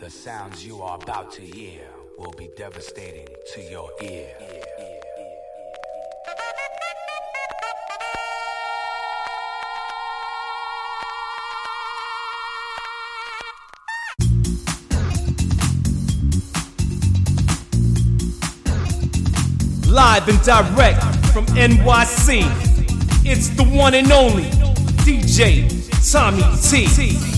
The sounds you are about to hear will be devastating to your ear. Live and direct from NYC. It's the one and only DJ Tommy T.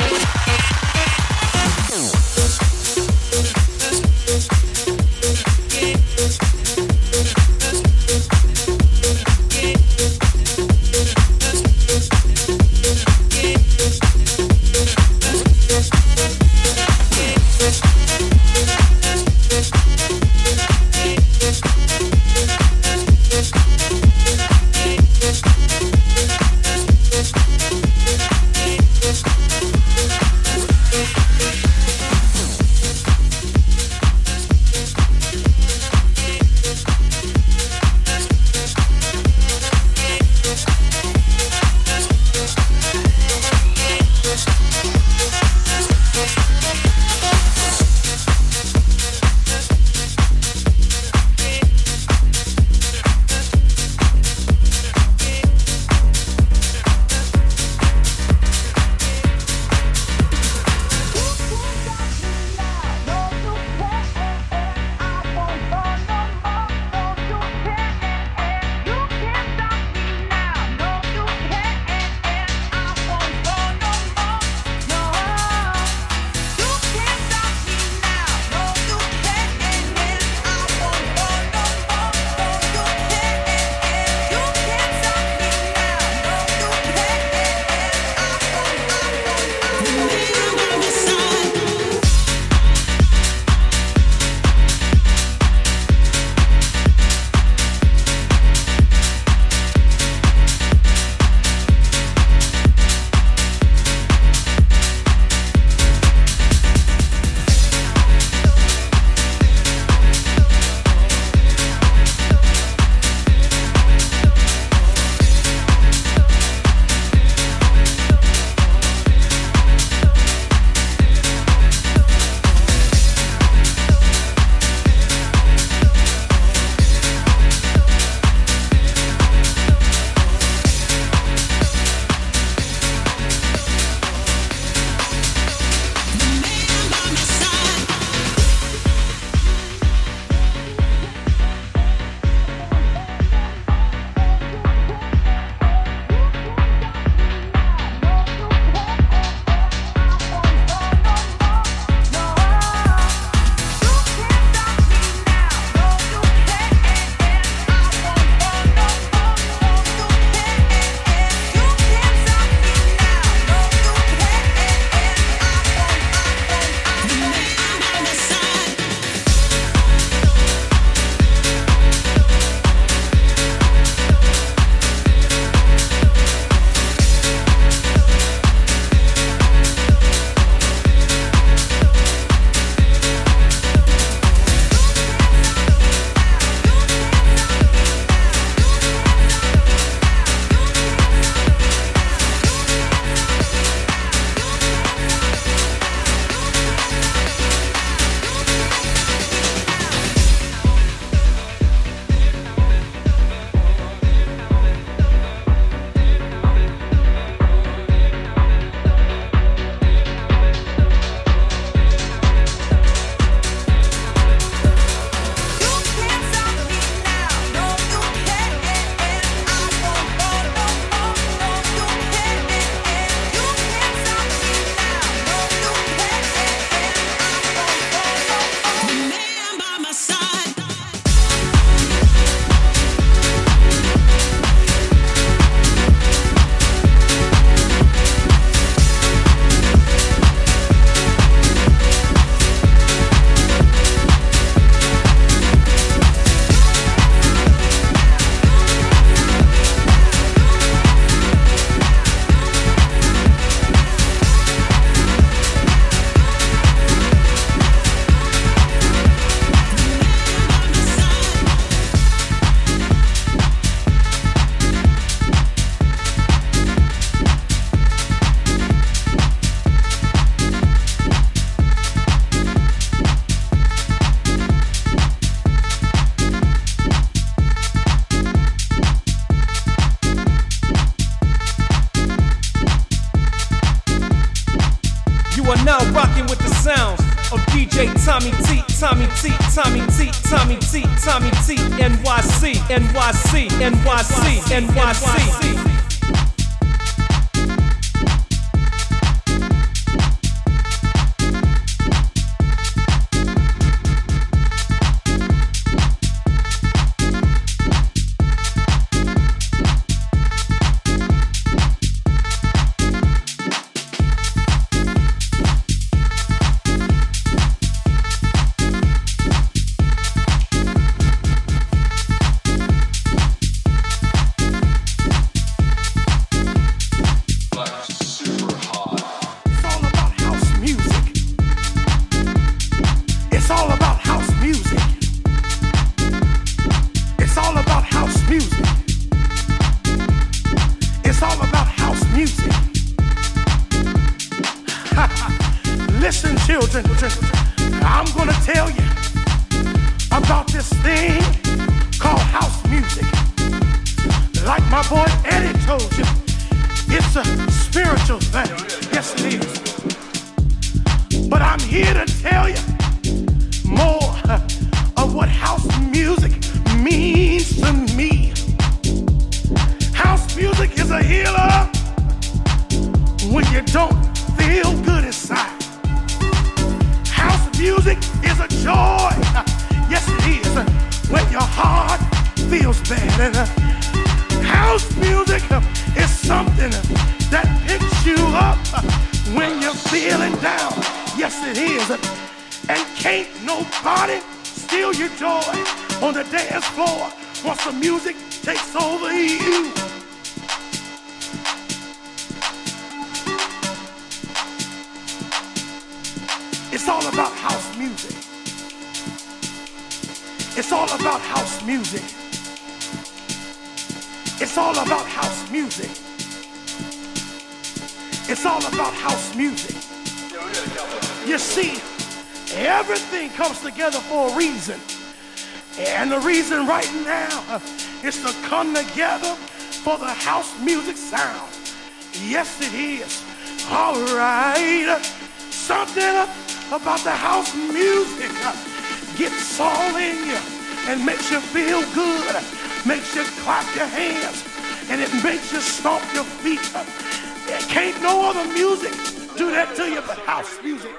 all the music do that to you, but house music.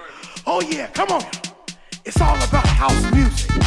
Oh yeah, come on. It's all about house music.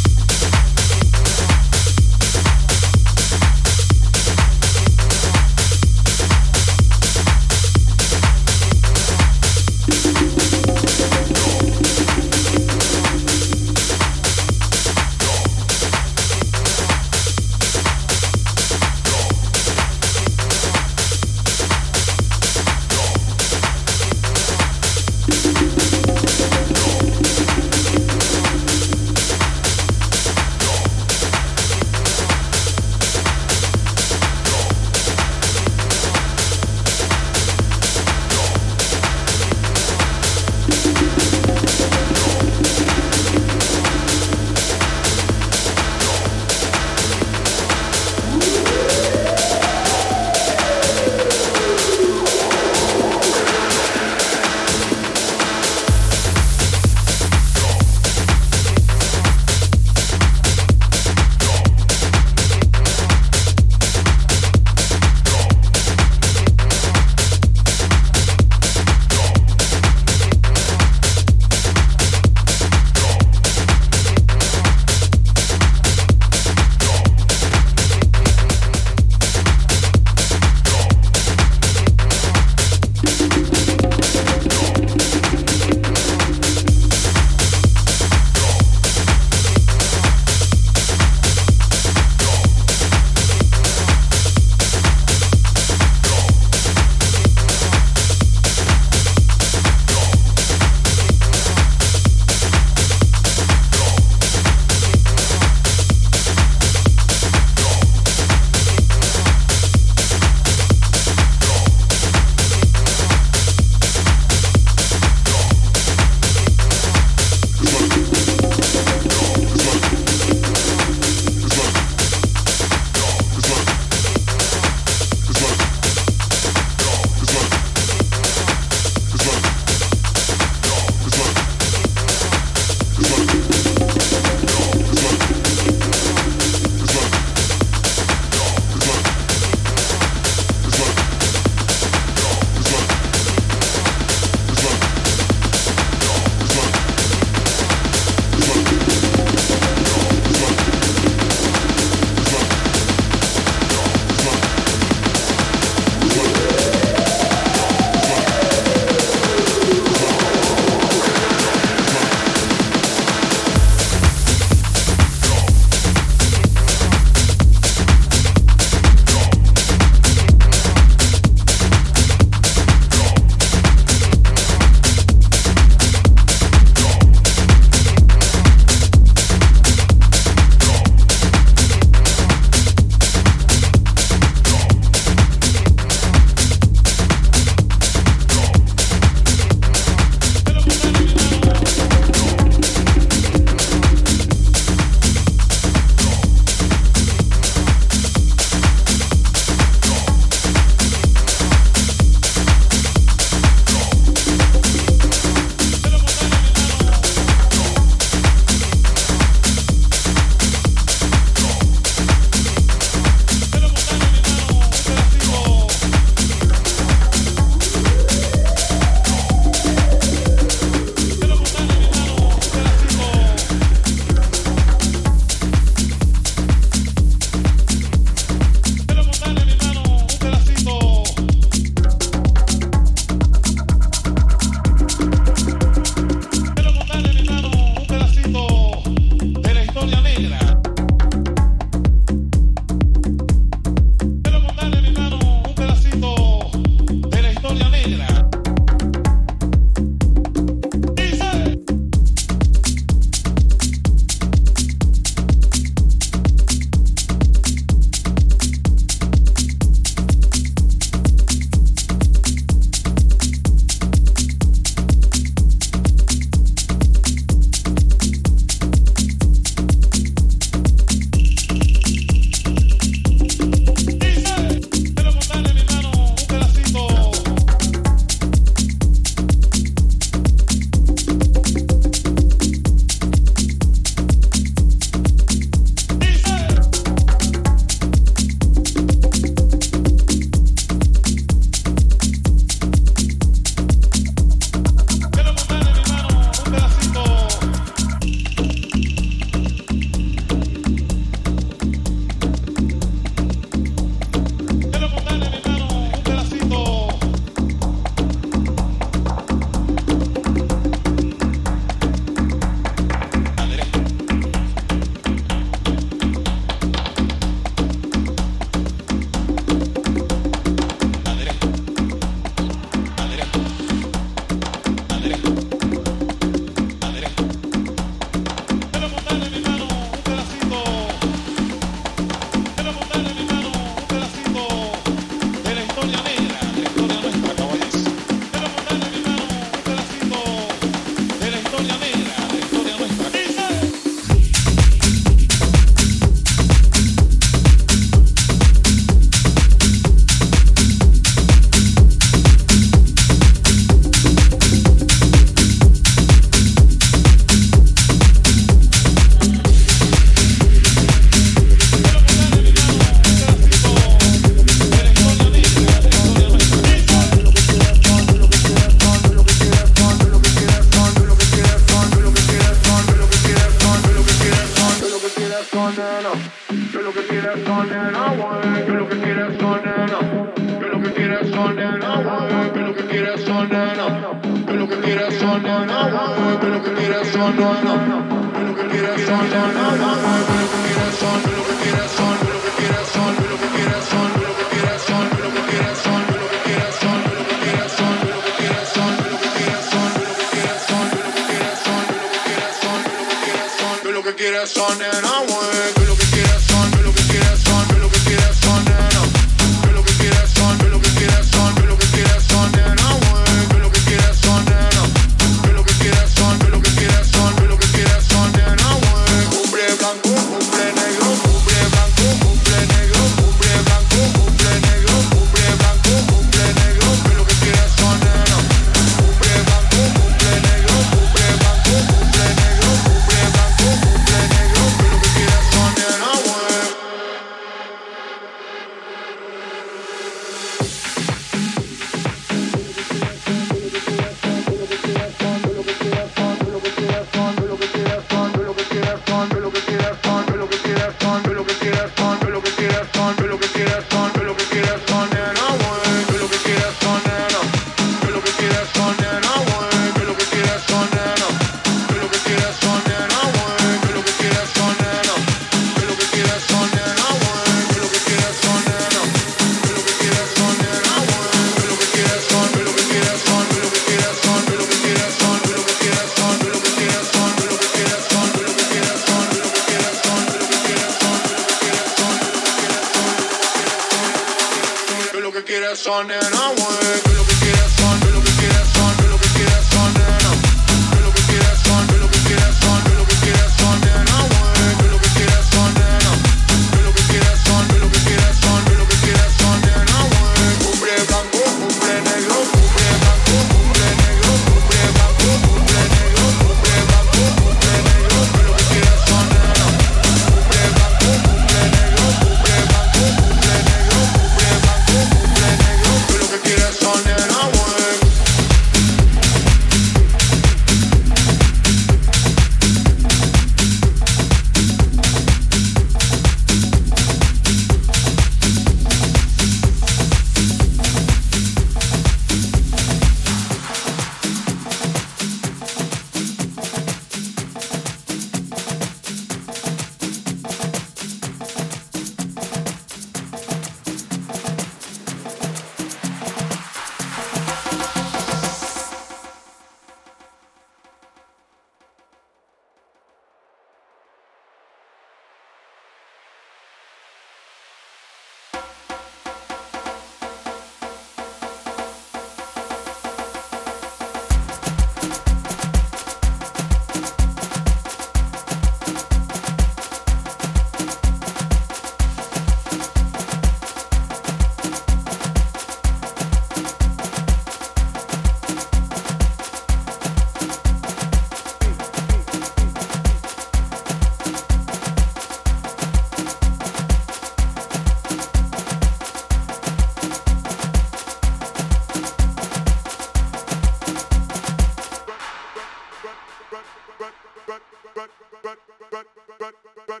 So use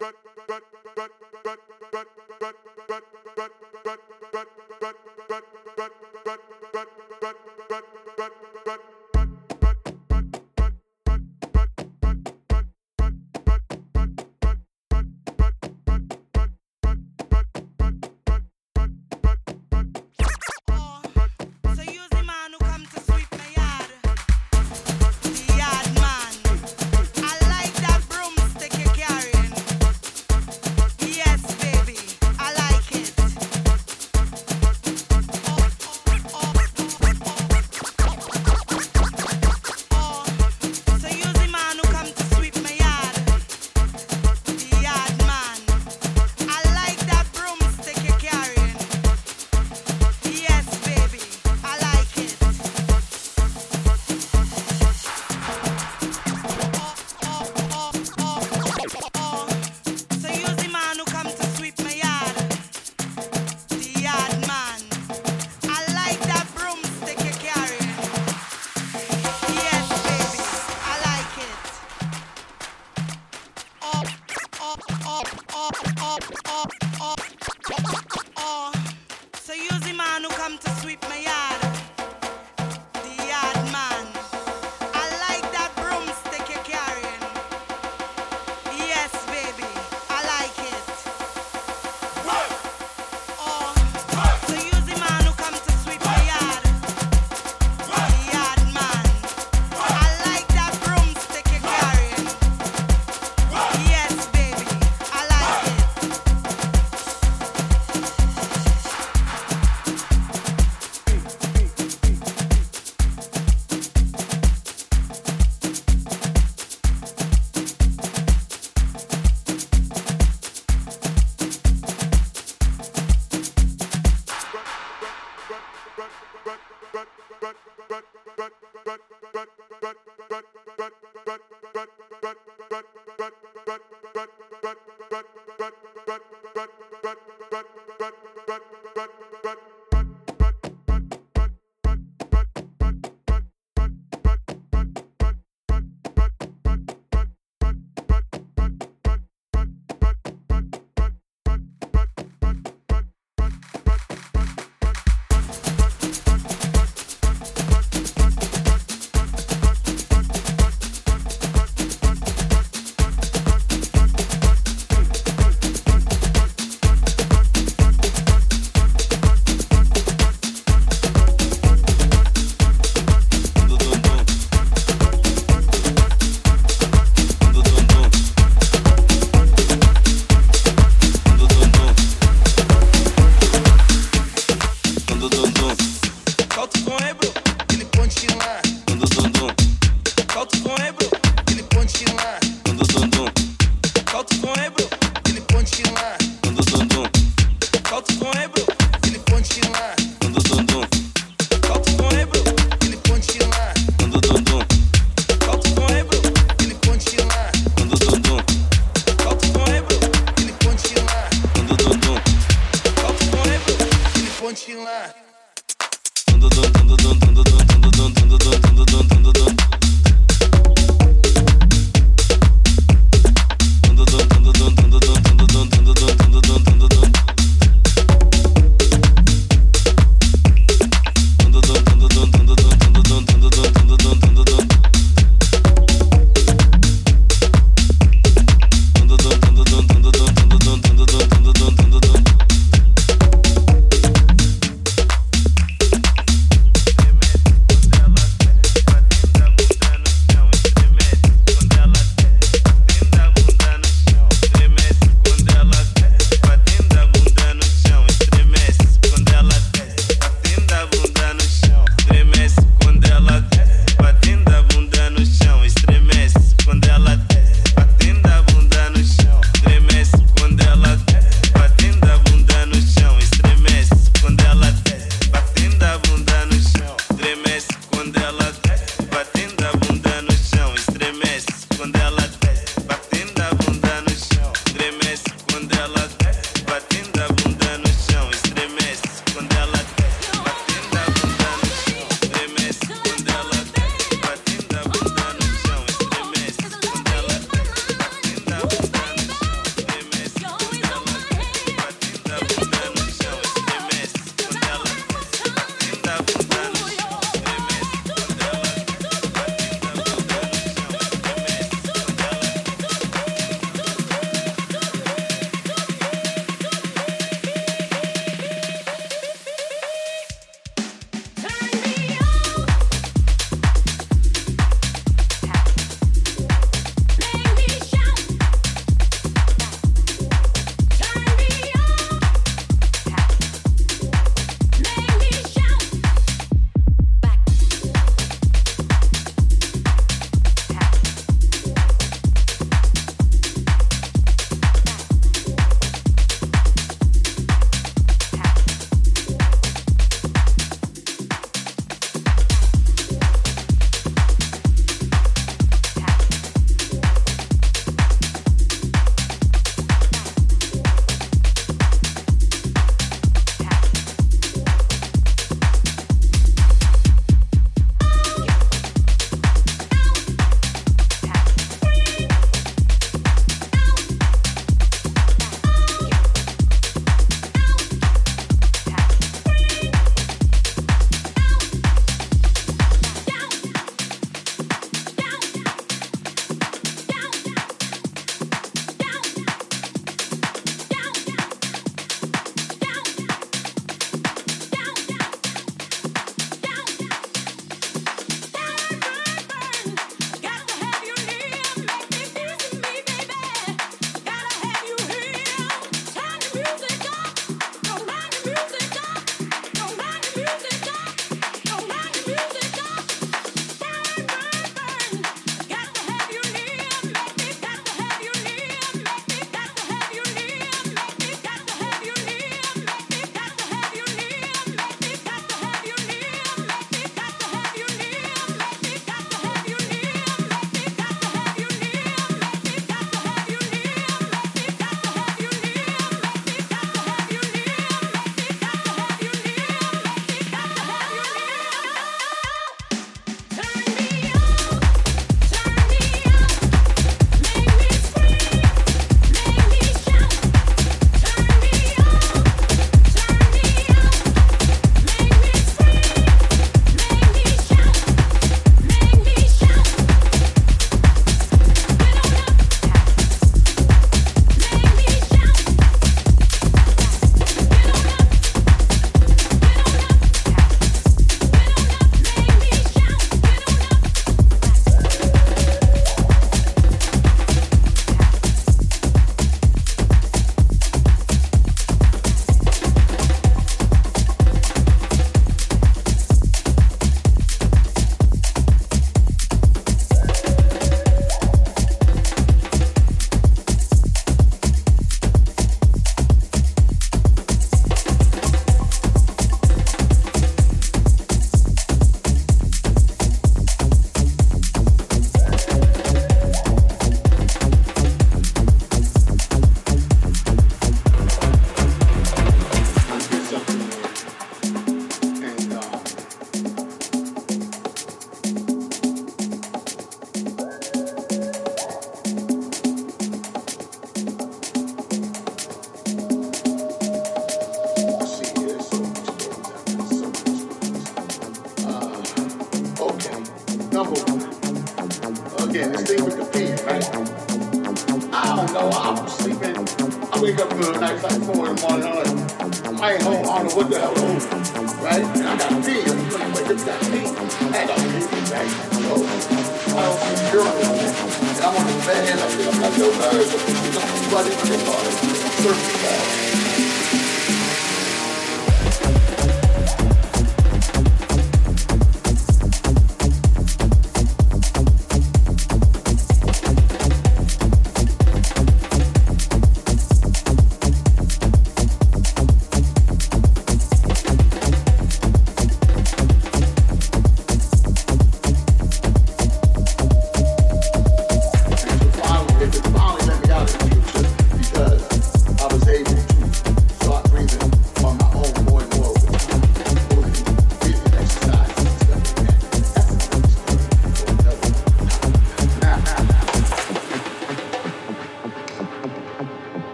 the man who come to sweep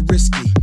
Oh,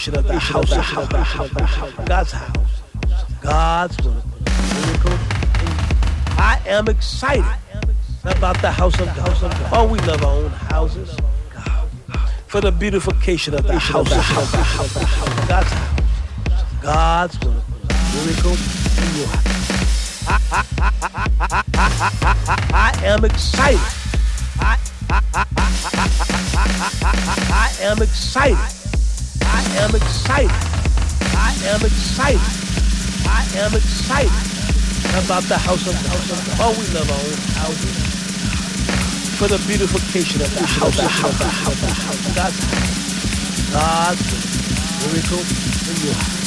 beautification of the house, God's house, God's miracle. I am excited about the house of God. Oh, we love our own houses. For the beautification of the house, God's house, God's miracle. I am excited am excited. I am excited. I am excited about the house of God. Oh, we love our own houses. For the beautification of the house, the house, the house, the house, God's house. God's miracle in your house.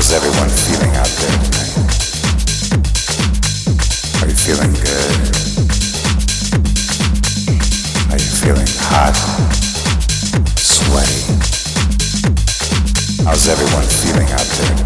How's everyone feeling out there tonight? Are you feeling good? Are you feeling hot? Sweaty? How's everyone feeling out there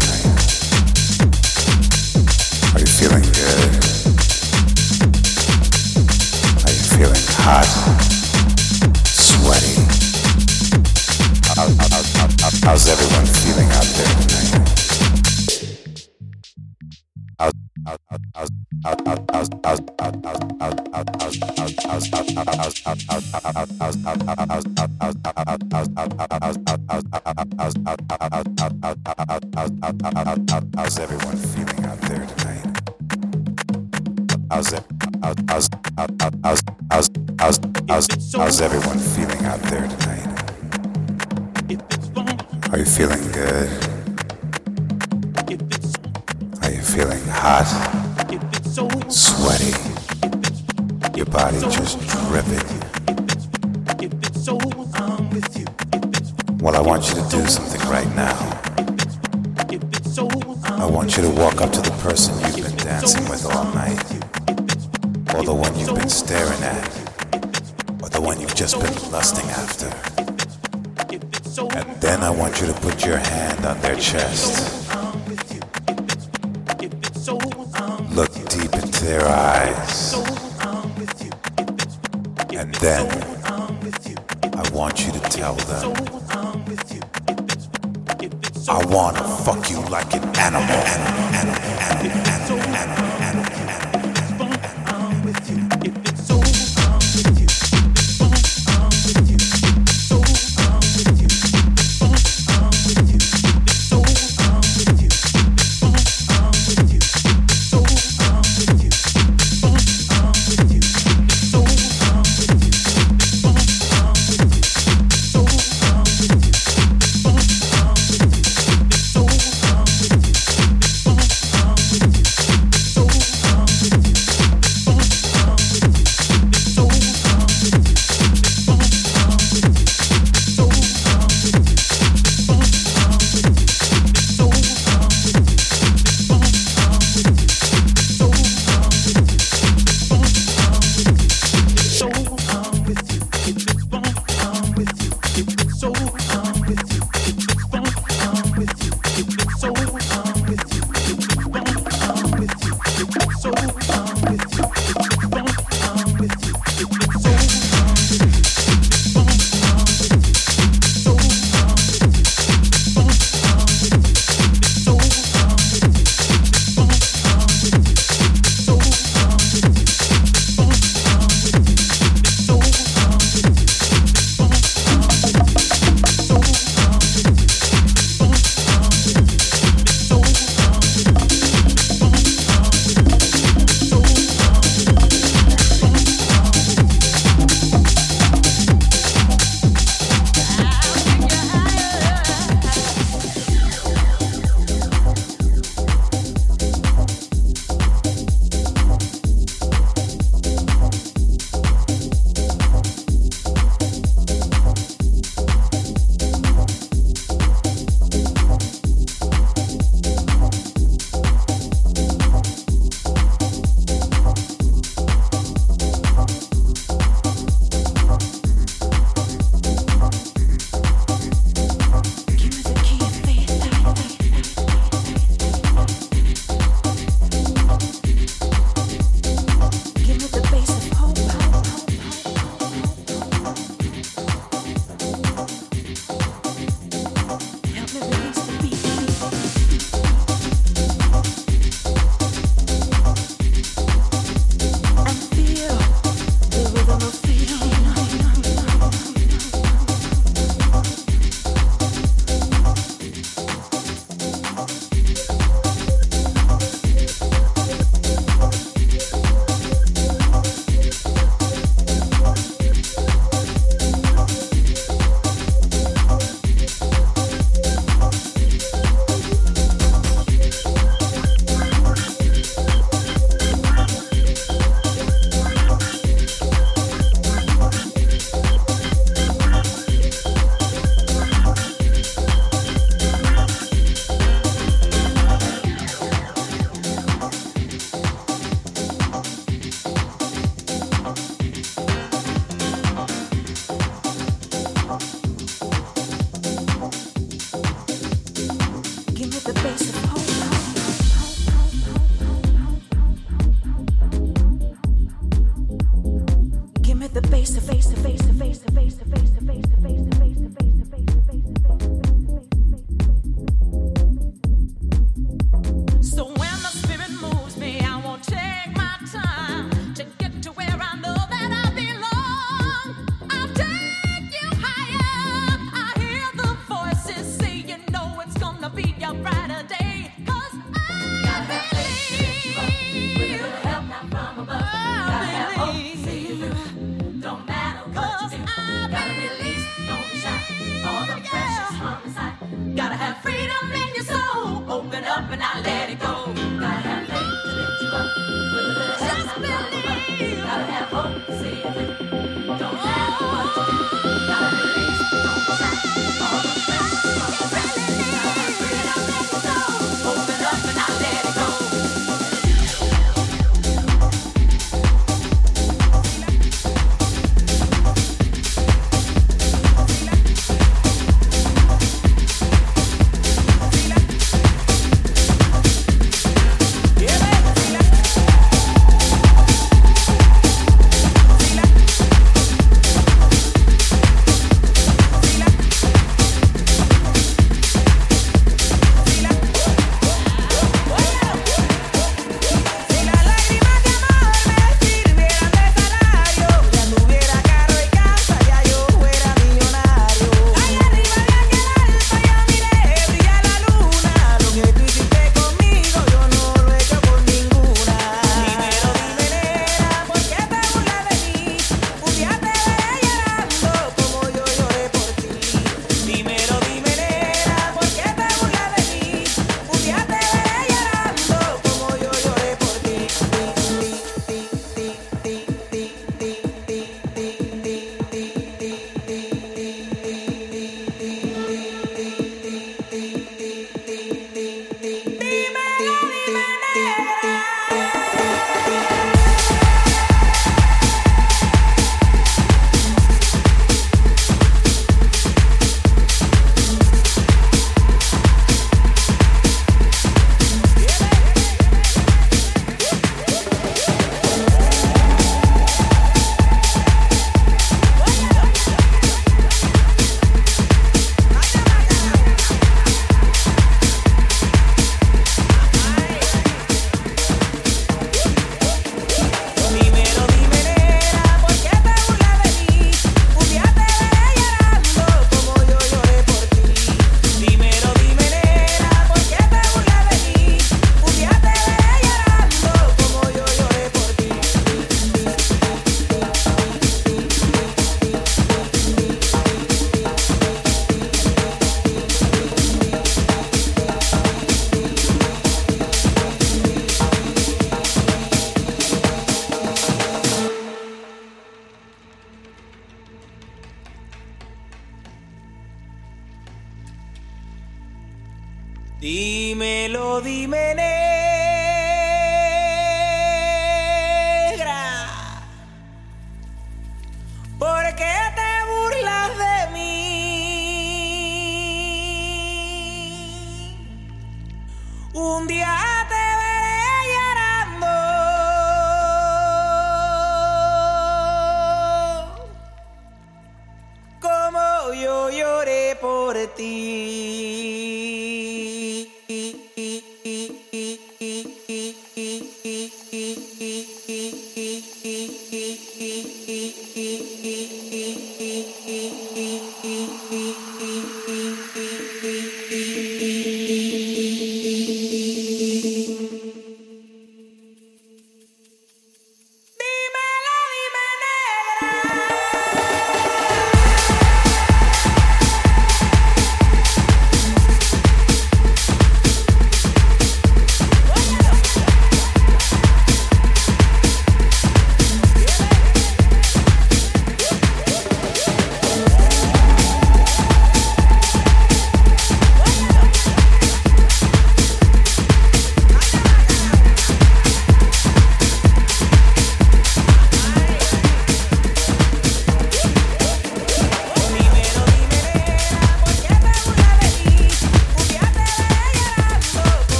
How's everyone?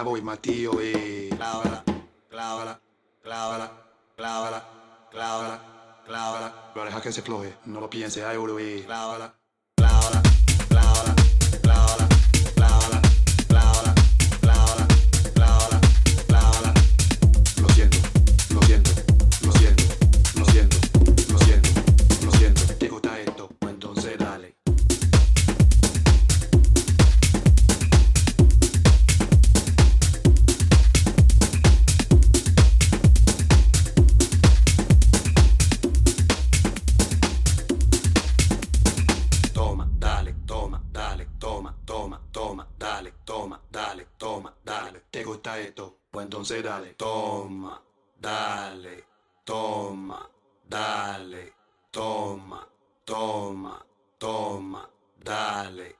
Bravo y Mati toma, dale.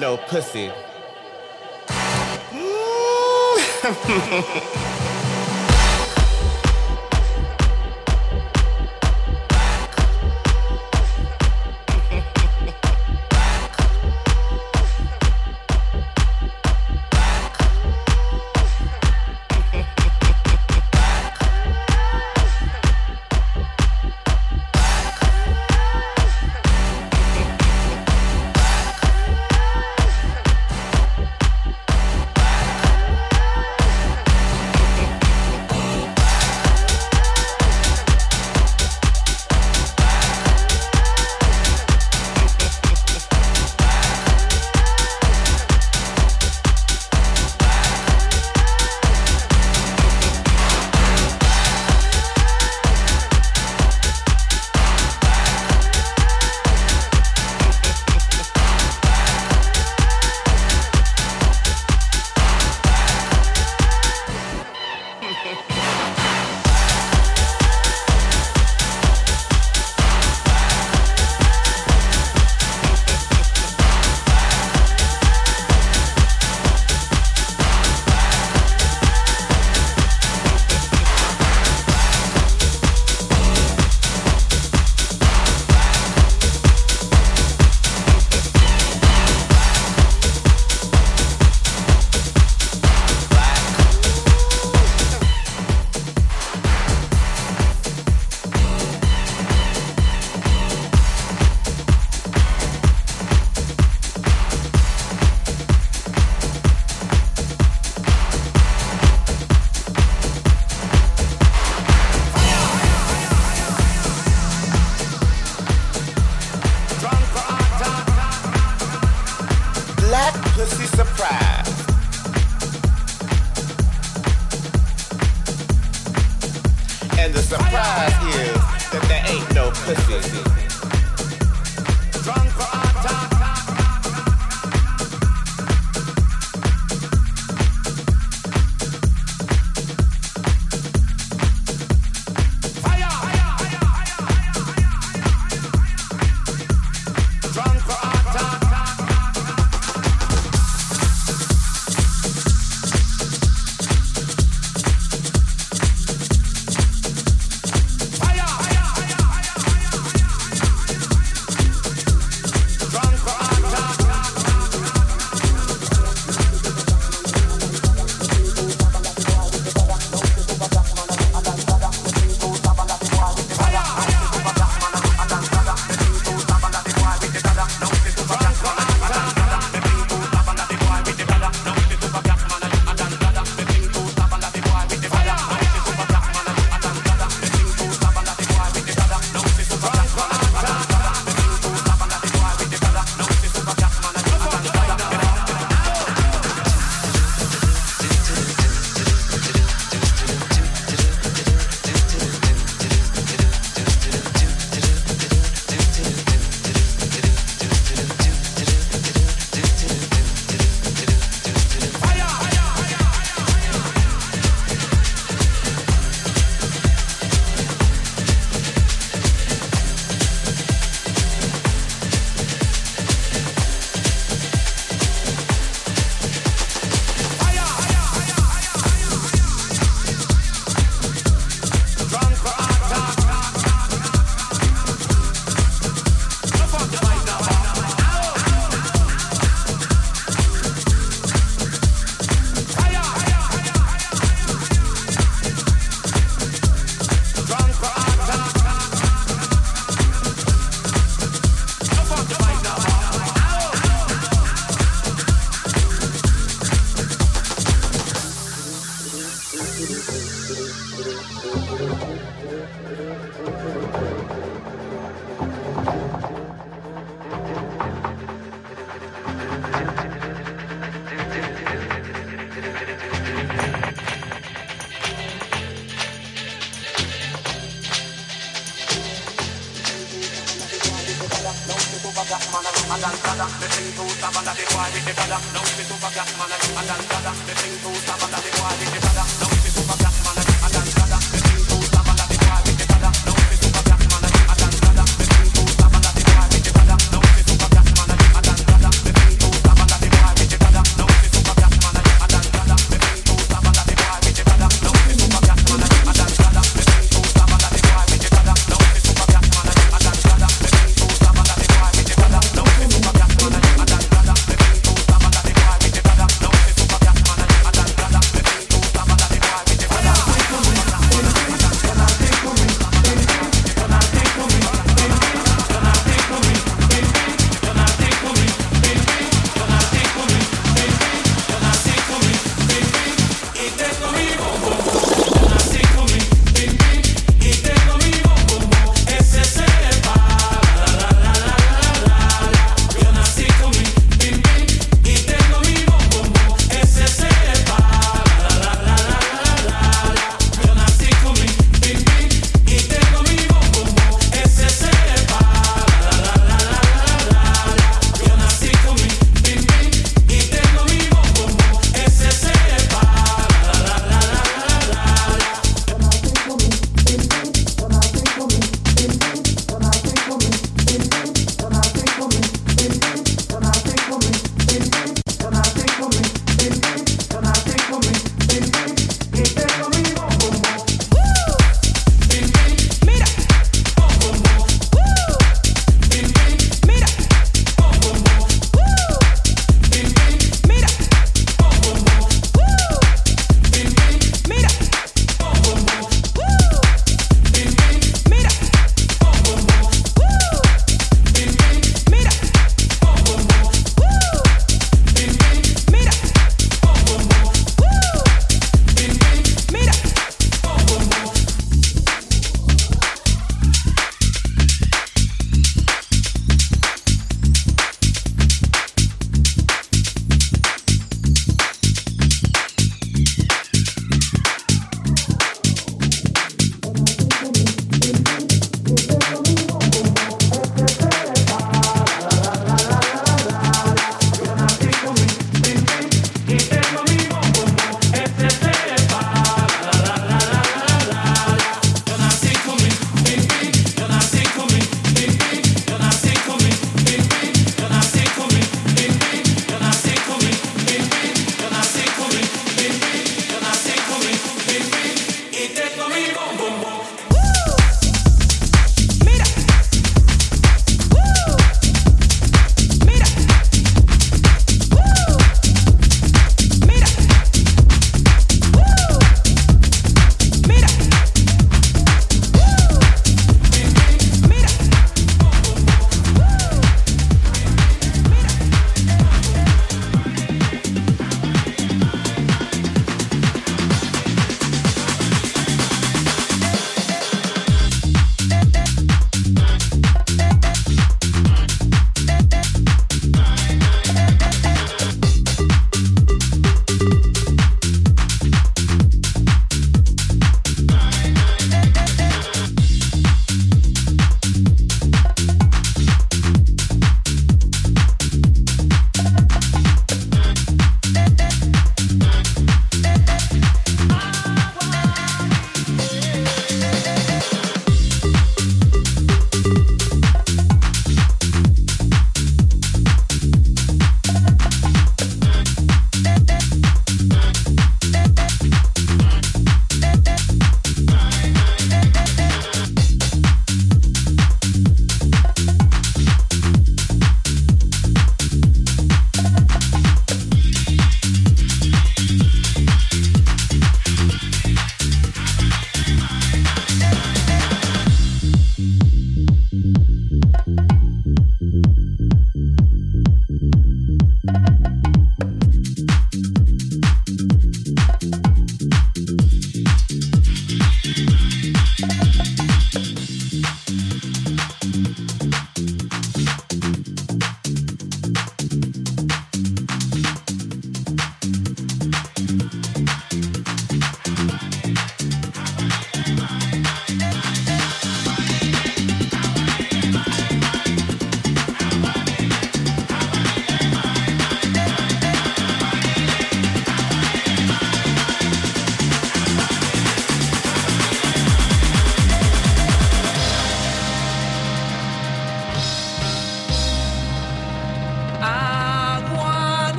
No pussy. Thank you.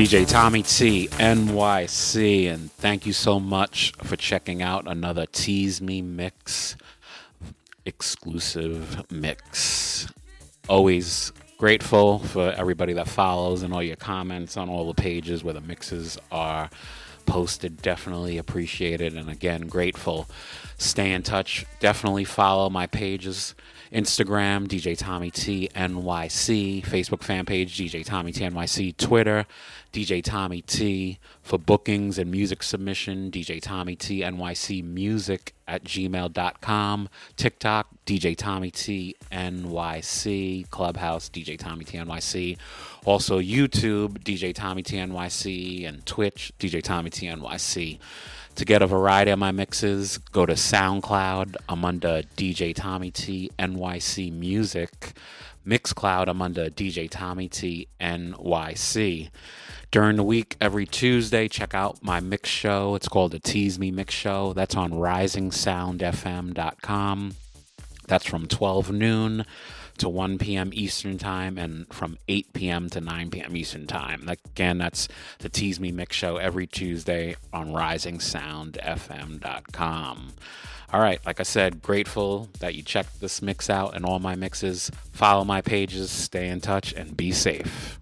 DJ Tommy T NYC, and thank you so much for checking out another Tease Me Mix exclusive mix. Always grateful for everybody that follows and all your comments on all the pages where the mixes are posted. Definitely appreciated, and again, grateful. Stay in touch. Definitely follow my pages. Instagram, DJ Tommy T NYC, Facebook fan page, DJ Tommy T NYC, Twitter, DJ Tommy T for bookings and music submission, DJ Tommy T NYC music at gmail.com, TikTok, DJ Tommy T NYC, Clubhouse, DJ Tommy T NYC, also YouTube, DJ Tommy T NYC, and Twitch, DJ Tommy T NYC. To get a variety of my mixes, go to SoundCloud. I'm under DJ Tommy T NYC Music. Mixcloud, I'm under DJ Tommy T NYC. During the week, every Tuesday, check out my mix show. It's called the Tease Me Mix Show. That's on risingsoundfm.com. That's from 12 noon to 1 p.m. Eastern Time and from 8 p.m. to 9 p.m. Eastern Time. Again, that's the Tease Me Mix Show every Tuesday on risingsoundfm.com. All right, like I said, grateful that you checked this mix out and all my mixes. Follow my pages, stay in touch, and be safe.